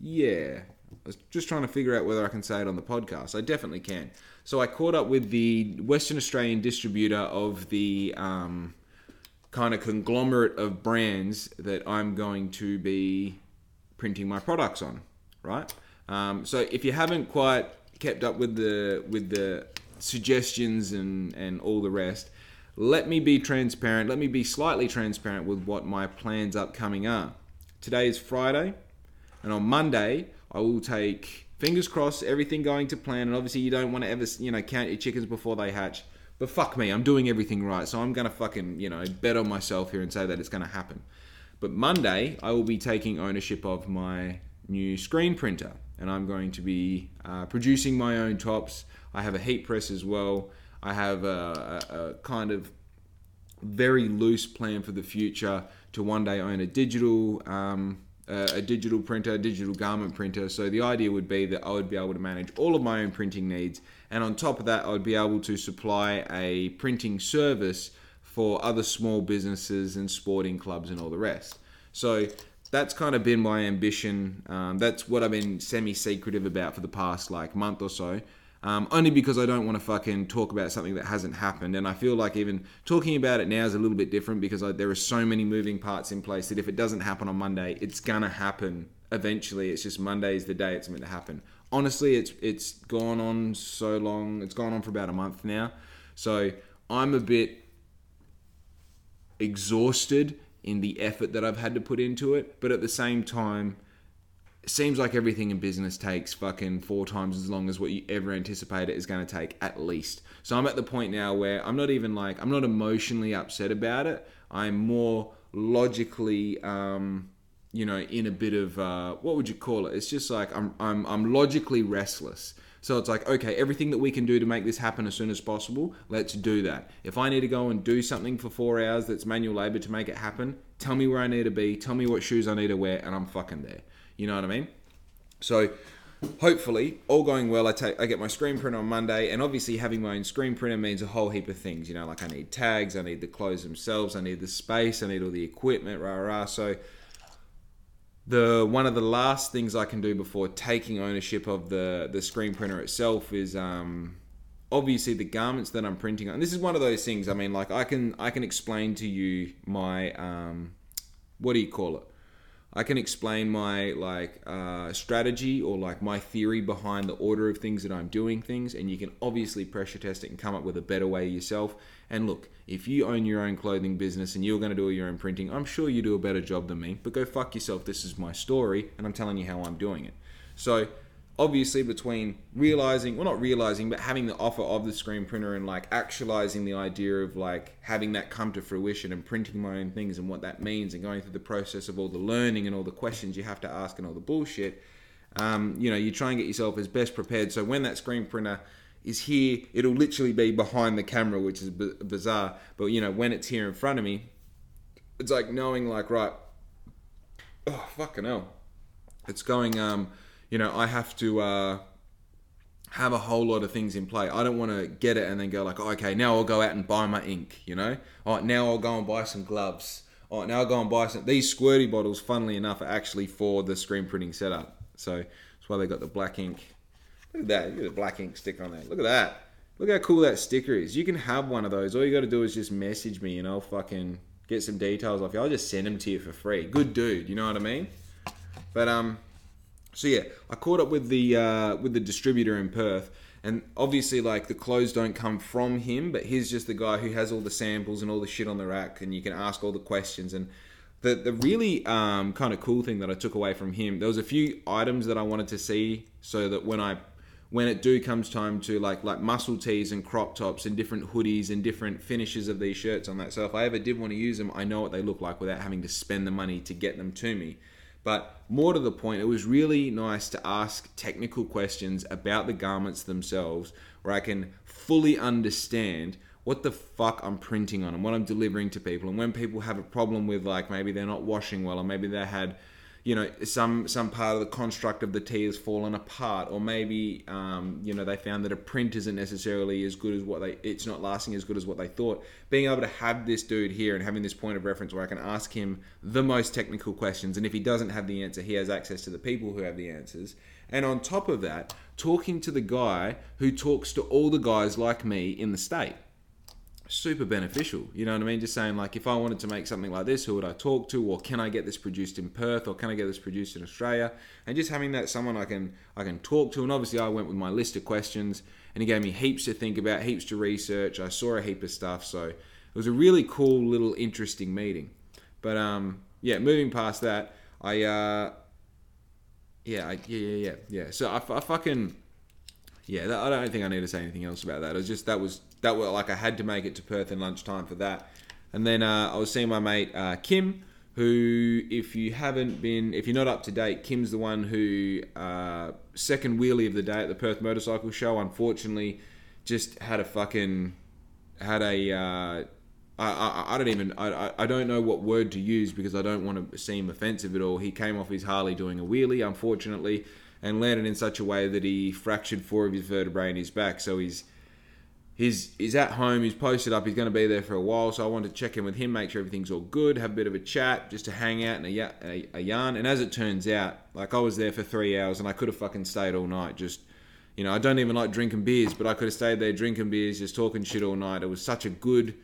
yeah. I was just trying to figure out whether I can say it on the podcast. I definitely can. So I caught up with the Western Australian distributor of the um, kind of conglomerate of brands that I'm going to be printing my products on, right? Um, so if you haven't quite kept up with the with the suggestions and and all the rest. Let me be transparent. Let me be slightly transparent with what my plans upcoming are. Today is Friday, and on Monday I will take fingers crossed everything going to plan. And obviously you don't want to ever you know count your chickens before they hatch. But fuck me, I'm doing everything right, so I'm gonna fucking you know bet on myself here and say that it's gonna happen. But Monday I will be taking ownership of my new screen printer and I'm going to be uh, producing my own tops. I have a heat press as well. I have a, a, a, kind of very loose plan for the future to one day own a digital um, a digital printer, a digital garment printer. So the idea would be that I would be able to manage all of my own printing needs, and on top of that, I would be able to supply a printing service for other small businesses and sporting clubs and all the rest. So that's kind of been my ambition. Um, that's what I've been semi-secretive about for the past like month or so. Um, only because I don't want to fucking talk about something that hasn't happened, and I feel like even talking about it now is a little bit different because I, there are so many moving parts in place that if it doesn't happen on Monday, it's gonna happen eventually. It's just Monday is the day it's meant to happen. Honestly, it's it's gone on so long. It's gone on for about a month now, so I'm a bit exhausted in the effort that I've had to put into it, but at the same time, it seems like everything in business takes fucking four times as long as what you ever anticipated is going to take at least. So I'm at the point now where I'm not even like I'm not emotionally upset about it. I'm more logically um, you know in a bit of uh, what would you call it? It's just like I'm I'm I'm logically restless. So it's like, okay, everything that we can do to make this happen as soon as possible, let's do that. If I need to go and do something for four hours that's manual labor to make it happen, tell me where I need to be, tell me what shoes I need to wear, and I'm fucking there. You know what I mean? So hopefully, all going well, I take I get my screen print on Monday, and obviously having my own screen printer means a whole heap of things. You know, like I need tags, I need the clothes themselves, I need the space, I need all the equipment, rah rah. So the one of the last things I can do before taking ownership of the the screen printer itself is um, obviously the garments that I'm printing on. This is one of those things. I mean, like I can I can explain to you my um, what do you call it? I can explain my like uh, strategy or like my theory behind the order of things that I'm doing things, and you can obviously pressure test it and come up with a better way yourself. And look, if you own your own clothing business and you're going to do your own printing, I'm sure you do a better job than me. But go fuck yourself. This is my story, and I'm telling you how I'm doing it. So obviously between realizing well not realizing but having the offer of the screen printer and like actualizing the idea of like having that come to fruition and printing my own things and what that means and going through the process of all the learning and all the questions you have to ask and all the bullshit um, you know you try and get yourself as best prepared so when that screen printer is here it'll literally be behind the camera which is b- bizarre but you know when it's here in front of me it's like knowing like right oh fucking hell it's going um you know, I have to uh, have a whole lot of things in play. I don't want to get it and then go like, oh, okay, now I'll go out and buy my ink. You know, all right, now I'll go and buy some gloves. All right, now I'll go and buy some. These squirty bottles, funnily enough, are actually for the screen printing setup. So that's why they got the black ink. Look at that. Look at the black ink sticker on there. Look at that. Look how cool that sticker is. You can have one of those. All you got to do is just message me and I'll fucking get some details off you. I'll just send them to you for free. Good dude. You know what I mean? But um, so yeah, I caught up with the uh, with the distributor in Perth, and obviously like the clothes don't come from him, but he's just the guy who has all the samples and all the shit on the rack, and you can ask all the questions. And the the really um, kind of cool thing that I took away from him, there was a few items that I wanted to see, so that when I when it do comes time to like like muscle tees and crop tops and different hoodies and different finishes of these shirts on that. So if I ever did want to use them, I know what they look like without having to spend the money to get them to me. But more to the point, it was really nice to ask technical questions about the garments themselves where I can fully understand what the fuck I'm printing on and what I'm delivering to people. And when people have a problem with, like, maybe they're not washing well, or maybe they had you know some some part of the construct of the tea has fallen apart or maybe um, you know they found that a print isn't necessarily as good as what they it's not lasting as good as what they thought. Being able to have this dude here and having this point of reference where i can ask him the most technical questions and if he doesn't have the answer he has access to the people who have the answers. And on top of that talking to the guy who talks to all the guys like me in the state super beneficial. You know what I mean? Just saying, like, if I wanted to make something like this, who would I talk to, or can I get this produced in Perth, or can I get this produced in Australia? And just having that someone I can I can talk to. And obviously, I went with my list of questions, and he gave me heaps to think about, heaps to research. I saw a heap of stuff, so it was a really cool, little, interesting meeting. But um, yeah, moving past that, I uh, yeah, I, yeah, yeah, yeah, yeah. So I, I fucking yeah, I don't think I need to say anything else about that. It was just that was that was like I had to make it to Perth in lunchtime for that. And then uh, I was seeing my mate uh, Kim, who, if you haven't been, if you're not up to date, Kim's the one who uh, second wheelie of the day at the Perth Motorcycle Show. Unfortunately, just had a fucking had a. Uh, I, I, I don't even I, I don't know what word to use because I don't want to seem offensive at all. He came off his Harley doing a wheelie, unfortunately, and landed in such a way that he fractured four of his vertebrae in his back. So he's he's he's at home. He's posted up. He's going to be there for a while. So I wanted to check in with him, make sure everything's all good, have a bit of a chat, just to hang out and a, a, a yarn. And as it turns out, like I was there for three hours and I could have fucking stayed all night. Just you know, I don't even like drinking beers, but I could have stayed there drinking beers, just talking shit all night. It was such a good,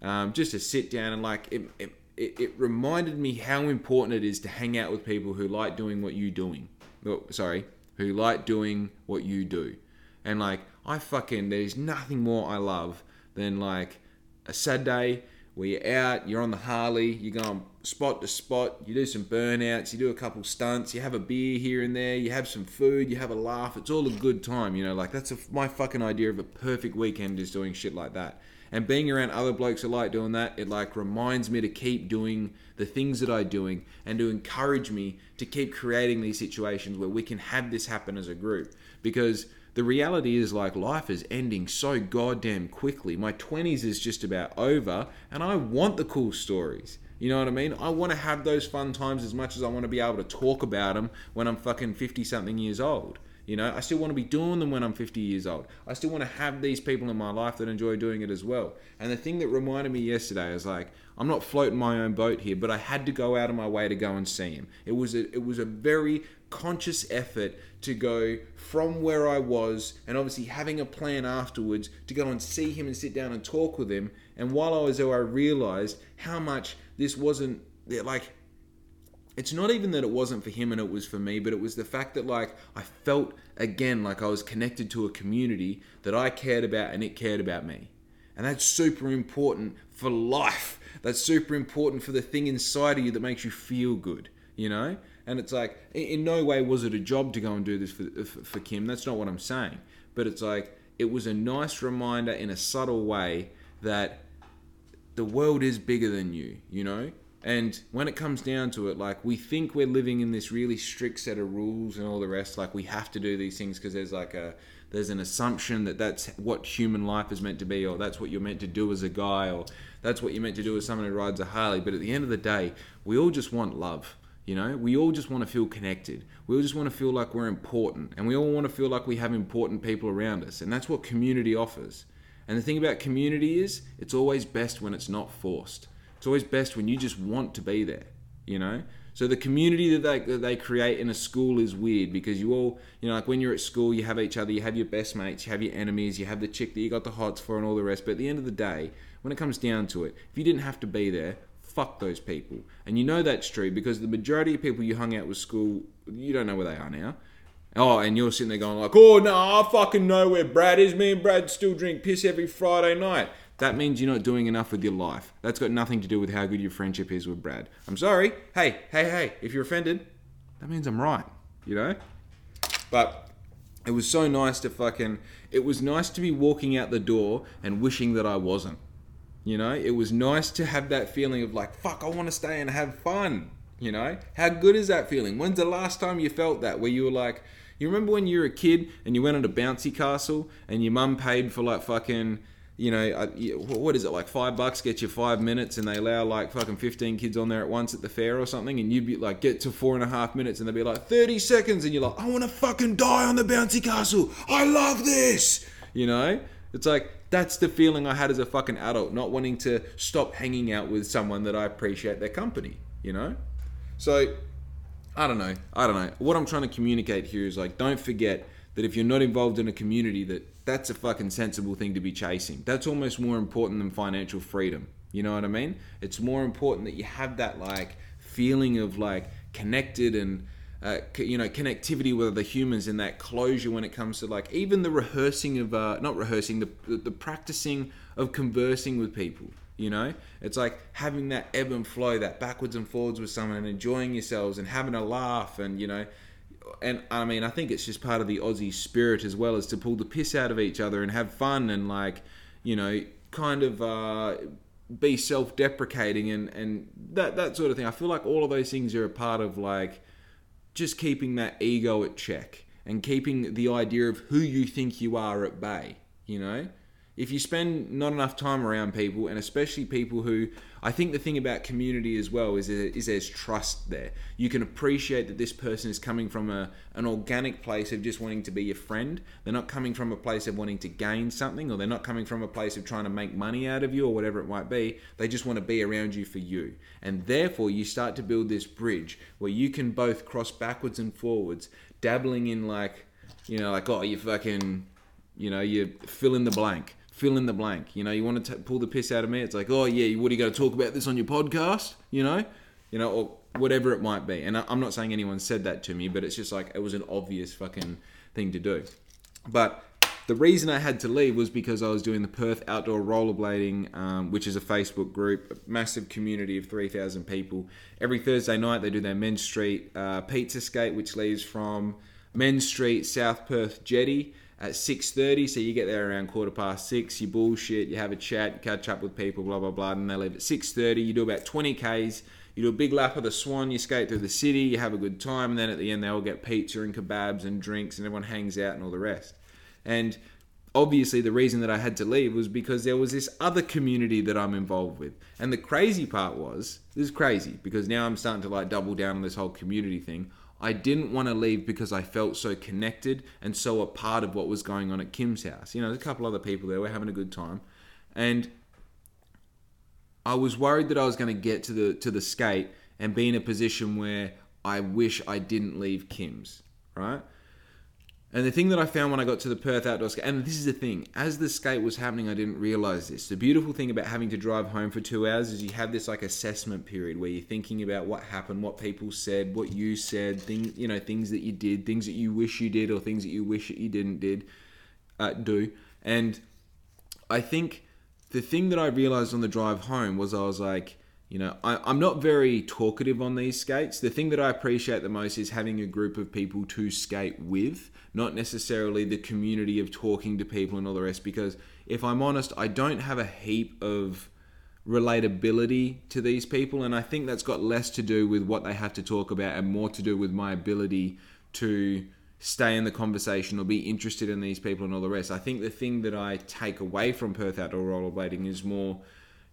um, just to sit down and like it, it, it reminded me how important it is to hang out with people who like doing what you're doing. Oh, sorry, who like doing what you do. And like, I fucking, there's nothing more I love than like a Saturday where you're out, you're on the Harley, you're going spot to spot, you do some burnouts, you do a couple stunts, you have a beer here and there, you have some food, you have a laugh. It's all a good time, you know. Like that's a, my fucking idea of a perfect weekend is doing shit like that. And being around other blokes who like doing that, it like reminds me to keep doing the things that I'm doing and to encourage me to keep creating these situations where we can have this happen as a group. Because the reality is like life is ending so goddamn quickly. My 20s is just about over and I want the cool stories. You know what I mean? I want to have those fun times as much as I want to be able to talk about them when I'm fucking 50 something years old. You know, I still want to be doing them when I'm 50 years old. I still want to have these people in my life that enjoy doing it as well. And the thing that reminded me yesterday is like, I'm not floating my own boat here, but I had to go out of my way to go and see him. It was a, it was a very conscious effort to go from where I was and obviously having a plan afterwards to go and see him and sit down and talk with him. And while I was there, I realized how much this wasn't like it's not even that it wasn't for him and it was for me, but it was the fact that like I felt again like I was connected to a community that I cared about and it cared about me. And that's super important for life. That's super important for the thing inside of you that makes you feel good, you know? And it's like, in no way was it a job to go and do this for, uh, for, for Kim. That's not what I'm saying. But it's like, it was a nice reminder in a subtle way that the world is bigger than you, you know? And when it comes down to it, like we think we're living in this really strict set of rules and all the rest, like we have to do these things because there's like a there's an assumption that that's what human life is meant to be, or that's what you're meant to do as a guy, or that's what you're meant to do as someone who rides a Harley. But at the end of the day, we all just want love. You know, we all just want to feel connected. We all just want to feel like we're important, and we all want to feel like we have important people around us, and that's what community offers. And the thing about community is, it's always best when it's not forced. It's always best when you just want to be there, you know? So the community that they, that they create in a school is weird because you all, you know, like when you're at school, you have each other, you have your best mates, you have your enemies, you have the chick that you got the hots for and all the rest. But at the end of the day, when it comes down to it, if you didn't have to be there, fuck those people. And you know that's true because the majority of people you hung out with school, you don't know where they are now. Oh, and you're sitting there going like, oh no, I fucking know where Brad is. Me and Brad still drink piss every Friday night that means you're not doing enough with your life. That's got nothing to do with how good your friendship is with Brad. I'm sorry. Hey, hey, hey, if you're offended, that means I'm right, you know? But it was so nice to fucking. It was nice to be walking out the door and wishing that I wasn't. You know? It was nice to have that feeling of like, fuck, I want to stay and have fun. You know? How good is that feeling? When's the last time you felt that where you were like, you remember when you were a kid and you went on a bouncy castle and your mum paid for like fucking you know, uh, what is it like five bucks get you five minutes, and they allow like fucking fifteen kids on there at once at the fair or something, and you'd be like get to four and a half minutes, and they'd be like thirty seconds, and you're like, I want to fucking die on the bouncy castle. I love this. You know, it's like that's the feeling I had as a fucking adult, not wanting to stop hanging out with someone that I appreciate their company. You know, so I don't know. I don't know. What I'm trying to communicate here is like, don't forget that if you're not involved in a community that that's a fucking sensible thing to be chasing that's almost more important than financial freedom you know what i mean it's more important that you have that like feeling of like connected and uh, you know connectivity with other humans and that closure when it comes to like even the rehearsing of uh, not rehearsing the, the practicing of conversing with people you know it's like having that ebb and flow that backwards and forwards with someone and enjoying yourselves and having a laugh and you know and I mean, I think it's just part of the Aussie spirit as well as to pull the piss out of each other and have fun and like, you know, kind of uh, be self-deprecating and and that that sort of thing. I feel like all of those things are a part of like just keeping that ego at check and keeping the idea of who you think you are at bay. You know, if you spend not enough time around people, and especially people who I think the thing about community as well is, is there's trust there. You can appreciate that this person is coming from a, an organic place of just wanting to be your friend. They're not coming from a place of wanting to gain something, or they're not coming from a place of trying to make money out of you, or whatever it might be. They just want to be around you for you. And therefore, you start to build this bridge where you can both cross backwards and forwards, dabbling in like, you know, like, oh, you fucking, you know, you fill in the blank fill in the blank. You know, you want to t- pull the piss out of me. It's like, oh yeah, you what are you going to talk about this on your podcast? You know, you know, or whatever it might be. And I, I'm not saying anyone said that to me, but it's just like it was an obvious fucking thing to do. But the reason I had to leave was because I was doing the Perth Outdoor Rollerblading, um, which is a Facebook group, a massive community of 3,000 people. Every Thursday night, they do their Mends Street uh, pizza skate, which leaves from Mends Street, South Perth Jetty at 6.30 so you get there around quarter past six you bullshit you have a chat catch up with people blah blah blah and they leave at 6.30 you do about 20 ks you do a big lap of the swan you skate through the city you have a good time and then at the end they all get pizza and kebabs and drinks and everyone hangs out and all the rest. And obviously the reason that i had to leave was because there was this other community that i'm involved with. And the crazy part was this is crazy because now i'm starting to like double down on this whole community thing I didn't want to leave because I felt so connected and so a part of what was going on at Kim's house. You know, there's a couple other people there. We're having a good time, and I was worried that I was going to get to the to the skate and be in a position where I wish I didn't leave Kim's. Right. And the thing that I found when I got to the Perth Outdoor Skate, and this is the thing, as the skate was happening, I didn't realize this. The beautiful thing about having to drive home for two hours is you have this like assessment period where you're thinking about what happened, what people said, what you said, things you know, things that you did, things that you wish you did, or things that you wish that you didn't did uh, do. And I think the thing that I realized on the drive home was I was like, you know, I, I'm not very talkative on these skates. The thing that I appreciate the most is having a group of people to skate with, not necessarily the community of talking to people and all the rest. Because if I'm honest, I don't have a heap of relatability to these people. And I think that's got less to do with what they have to talk about and more to do with my ability to stay in the conversation or be interested in these people and all the rest. I think the thing that I take away from Perth Outdoor Rollerblading is more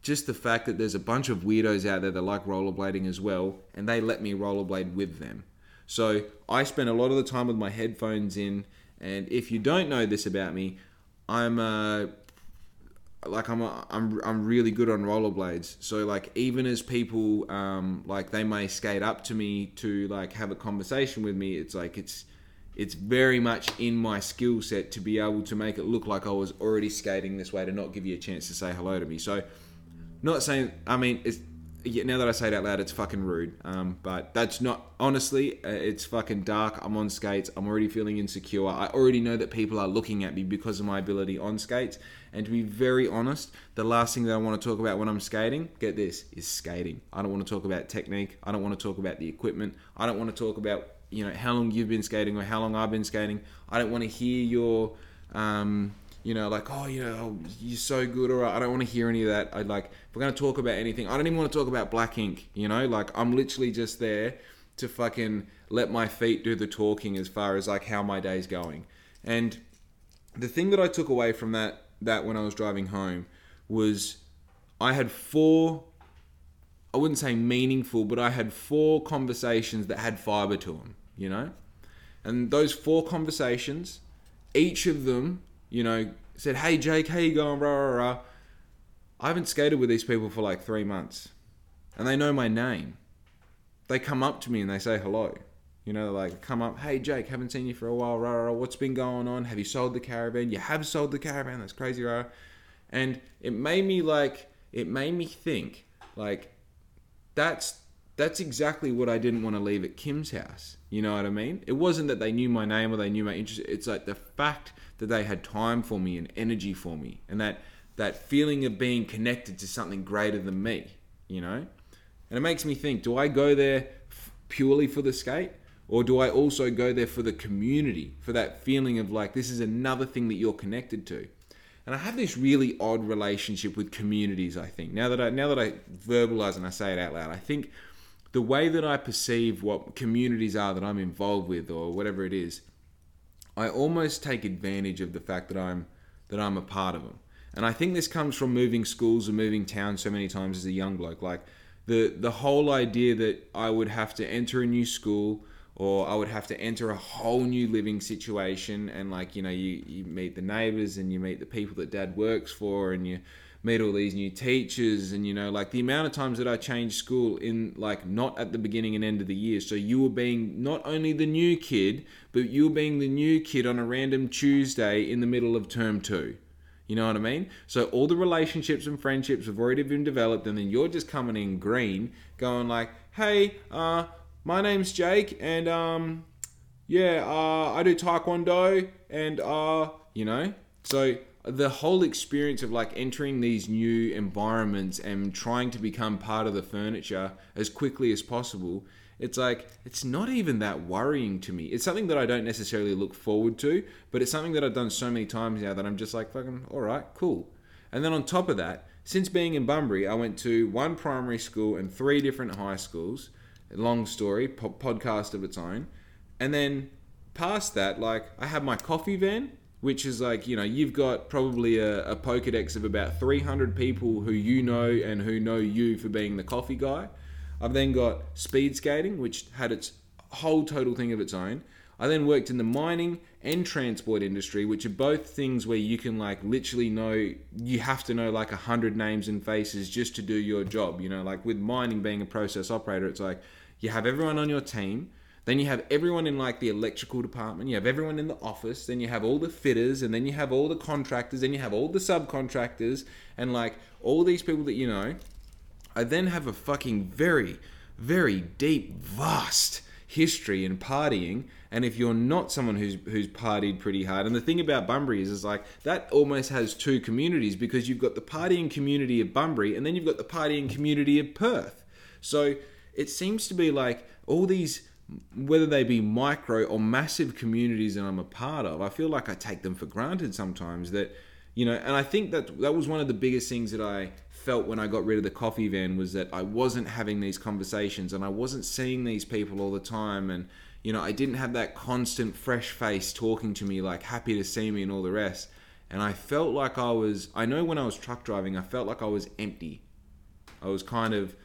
just the fact that there's a bunch of weirdos out there that like rollerblading as well, and they let me rollerblade with them. So I spend a lot of the time with my headphones in, and if you don't know this about me, I'm uh, like I'm a, I'm I'm really good on rollerblades. So like even as people um, like they may skate up to me to like have a conversation with me, it's like it's it's very much in my skill set to be able to make it look like I was already skating this way to not give you a chance to say hello to me. So not saying. I mean, it's now that I say it out loud, it's fucking rude. Um, but that's not honestly. Uh, it's fucking dark. I'm on skates. I'm already feeling insecure. I already know that people are looking at me because of my ability on skates. And to be very honest, the last thing that I want to talk about when I'm skating, get this, is skating. I don't want to talk about technique. I don't want to talk about the equipment. I don't want to talk about you know how long you've been skating or how long I've been skating. I don't want to hear your um, you know, like, oh, you know, oh, you're so good, or I don't want to hear any of that. I like, if we're going to talk about anything, I don't even want to talk about black ink, you know, like, I'm literally just there to fucking let my feet do the talking as far as like how my day's going. And the thing that I took away from that, that when I was driving home was I had four, I wouldn't say meaningful, but I had four conversations that had fiber to them, you know? And those four conversations, each of them you know, said, "Hey Jake, how you going?" Rah, rah, rah. I haven't skated with these people for like three months, and they know my name. They come up to me and they say hello. You know, like come up, "Hey Jake, haven't seen you for a while. Rah, rah, rah. What's been going on? Have you sold the caravan? You have sold the caravan. That's crazy, rah." And it made me like, it made me think, like, that's that's exactly what I didn't want to leave at Kim's house. You know what I mean? It wasn't that they knew my name or they knew my interest. It's like the fact that they had time for me and energy for me, and that that feeling of being connected to something greater than me. You know, and it makes me think: Do I go there purely for the skate? Or do I also go there for the community, for that feeling of like this is another thing that you're connected to? And I have this really odd relationship with communities. I think now that I now that I verbalize and I say it out loud, I think the way that I perceive what communities are that I'm involved with or whatever it is, I almost take advantage of the fact that I'm that I'm a part of them. And I think this comes from moving schools and moving towns so many times as a young bloke. Like the the whole idea that I would have to enter a new school or I would have to enter a whole new living situation and like, you know, you, you meet the neighbors and you meet the people that dad works for and you meet all these new teachers and you know like the amount of times that I changed school in like not at the beginning and end of the year. So you were being not only the new kid but you were being the new kid on a random Tuesday in the middle of term 2 you know what I mean? So all the relationships and friendships have already been developed, and then you're just coming in green, going like, "Hey, uh, my name's Jake, and um, yeah, uh, I do taekwondo, and uh, you know, So the whole experience of like entering these new environments and trying to become part of the furniture as quickly as possible it's like it's not even that worrying to me. It's something that i don't necessarily look forward to but it's something that i've done so many times now that i'm just like fucking all right cool. And then on top of that since being in bunbury i went to one primary school and three different high schools. Long story po- podcast of its own. And then past that like i have my coffee van which is like you know you've got probably a, a pokédex of about 300 people who you know and who know you for being the coffee guy. I've then got speed skating which had its whole total thing of its own. I then worked in the mining and transport industry which are both things where you can like literally know you have to know like a hundred names and faces just to do your job you know? Like with mining being a process operator it's like you have everyone on your team then you have everyone in like the electrical department, you have everyone in the office, then you have all the fitters, and then you have all the contractors, then you have all the subcontractors, and like all these people that you know. I then have a fucking very, very deep, vast history in partying. And if you're not someone who's who's partied pretty hard, and the thing about Bunbury is, is like that almost has two communities because you've got the partying community of Bunbury, and then you've got the partying community of Perth. So it seems to be like all these whether they be micro or massive communities that I'm a part of, I feel like I take them for granted sometimes. That you know, and I think that that was one of the biggest things that I felt when I got rid of the coffee van was that I wasn't having these conversations and I wasn't seeing these people all the time and you know, I didn't have that constant fresh face talking to me like happy to see me and all the rest. And I felt like I was I know when I was truck driving, I felt like I was empty. I was kind of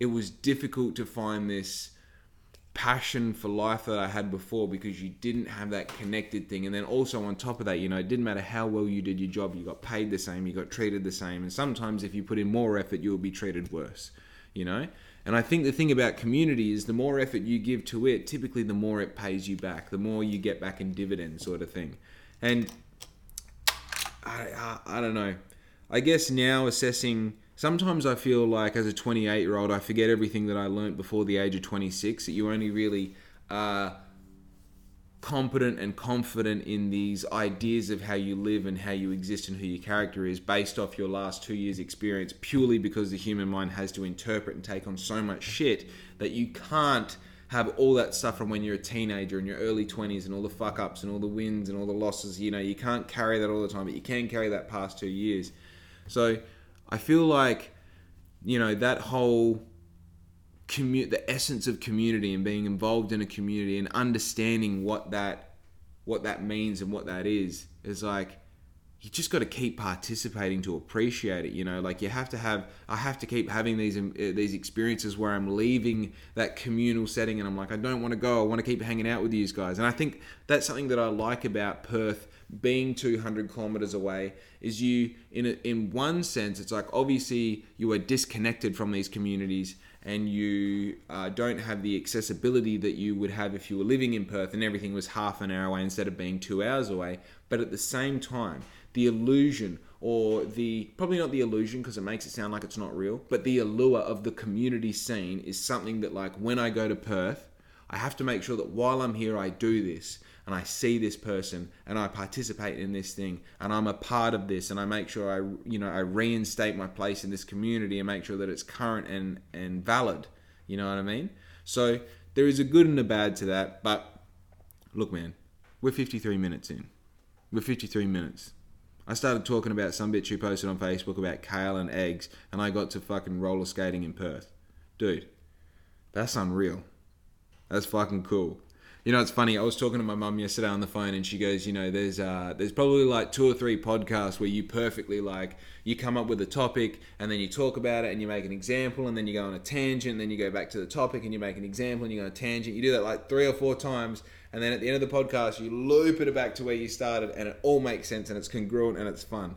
it was difficult to find this passion for life that I had before because you didn't have that connected thing. And then also on top of that, you know, it didn't matter how well you did your job, you got paid the same, you got treated the same. And sometimes if you put in more effort, you'll be treated worse, you know? And I think the thing about community is the more effort you give to it, typically the more it pays you back, the more you get back in dividends, sort of thing. And I, I, I don't know. I guess now assessing sometimes I feel like as a 28 year old, I forget everything that I learned before the age of 26. That you only really are competent and confident in these ideas of how you live and how you exist and who your character is based off your last two years' experience purely because the human mind has to interpret and take on so much shit that you can't have all that stuff from when you're a teenager in your early 20s and all the fuck ups and all the wins and all the losses you know you can't carry that all the time but you can carry that past two years so I feel like you know that whole commu- the essence of community and being involved in a community and understanding what that what that means and what that is is like you just got to keep participating to appreciate it you know? Like you have to have i have to keep having these um, uh, these experiences where i'm leaving that communal setting and i'm like i don't want to go. I want to keep hanging out with these guys. And i think that's something that i like about perth being 200 kilometers away is you in a, in one sense it's like obviously you are disconnected from these communities and you uh, don't have the accessibility that you would have if you were living in Perth and everything was half an hour away instead of being two hours away. But at the same time the illusion or the probably not the illusion because it makes it sound like it's not real but the allure of the community scene is something that like when I go to Perth I have to make sure that while I'm here I do this and I see this person and I participate in this thing and I'm a part of this and I make sure I you know I reinstate my place in this community and make sure that it's current and and valid. You know what I mean? So there is a good and a bad to that, but look man, we're 53 minutes in. We're 53 minutes. I started talking about some bitch who posted on Facebook about kale and eggs, and I got to fucking roller skating in Perth. Dude, that's unreal. That's fucking cool. You know, it's funny. I was talking to my mum yesterday on the phone, and she goes, "You know, there's uh, there's probably like two or three podcasts where you perfectly like you come up with a topic, and then you talk about it, and you make an example, and then you go on a tangent, and then you go back to the topic, and you make an example, and you go on a tangent. You do that like three or four times, and then at the end of the podcast, you loop it back to where you started, and it all makes sense, and it's congruent, and it's fun."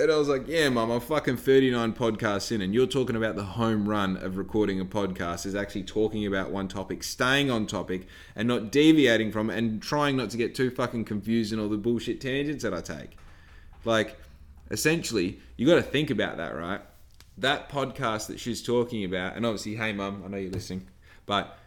And I was like, yeah, mum, I'm fucking 39 podcasts in, and you're talking about the home run of recording a podcast is actually talking about one topic, staying on topic, and not deviating from it, and trying not to get too fucking confused in all the bullshit tangents that I take. Like, essentially, you got to think about that, right? That podcast that she's talking about, and obviously, hey, mum, I know you're listening, but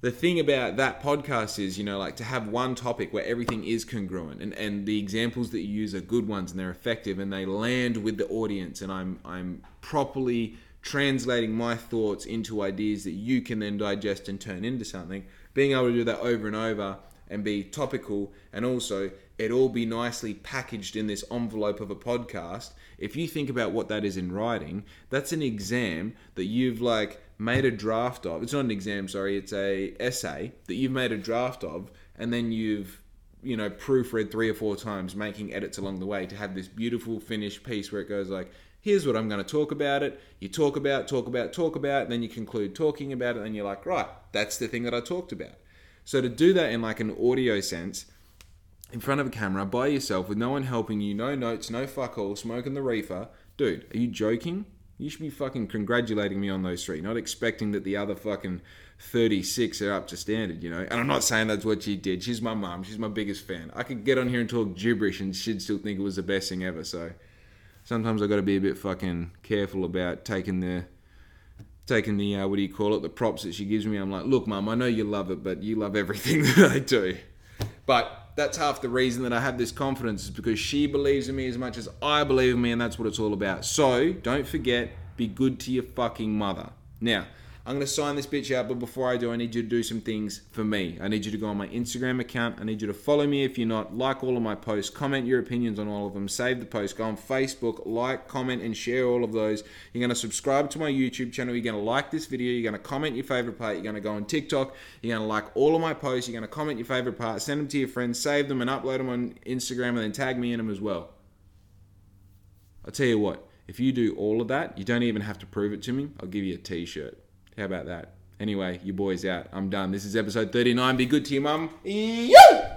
the thing about that podcast is, you know, like to have one topic where everything is congruent and, and the examples that you use are good ones and they're effective and they land with the audience and I'm I'm properly translating my thoughts into ideas that you can then digest and turn into something. Being able to do that over and over and be topical and also it all be nicely packaged in this envelope of a podcast. If you think about what that is in writing, that's an exam that you've like made a draft of. It's not an exam, sorry, it's a essay that you've made a draft of and then you've you know proofread three or four times making edits along the way to have this beautiful finished piece where it goes like here's what I'm going to talk about it. You talk about, talk about, talk about, and then you conclude talking about it, and you're like, right, that's the thing that I talked about. So to do that in like an audio sense, in front of a camera by yourself with no one helping you, no notes, no fuck all, smoking the reefer, dude, are you joking? You should be fucking congratulating me on those three, not expecting that the other fucking 36 are up to standard, you know? And I'm not saying that's what she did. She's my mum. She's my biggest fan. I could get on here and talk gibberish and she'd still think it was the best thing ever. So sometimes I got to be a bit fucking careful about taking the taking the uh, what do you call it the props that she gives me. I'm like, look, mum, I know you love it, but you love everything that I do. But that's half the reason that I have this confidence is because she believes in me as much as I believe in me, and that's what it's all about. So don't forget, be good to your fucking mother. Now, I'm going to sign this bitch out, but before I do, I need you to do some things for me. I need you to go on my Instagram account. I need you to follow me if you're not. Like all of my posts, comment your opinions on all of them, save the post, go on Facebook, like, comment, and share all of those. You're going to subscribe to my YouTube channel. You're going to like this video. You're going to comment your favorite part. You're going to go on TikTok. You're going to like all of my posts. You're going to comment your favorite part, send them to your friends, save them, and upload them on Instagram, and then tag me in them as well. I'll tell you what, if you do all of that, you don't even have to prove it to me. I'll give you a t shirt. How about that? Anyway, your boy's out. I'm done. This is episode 39. Be good to your mum. Yo!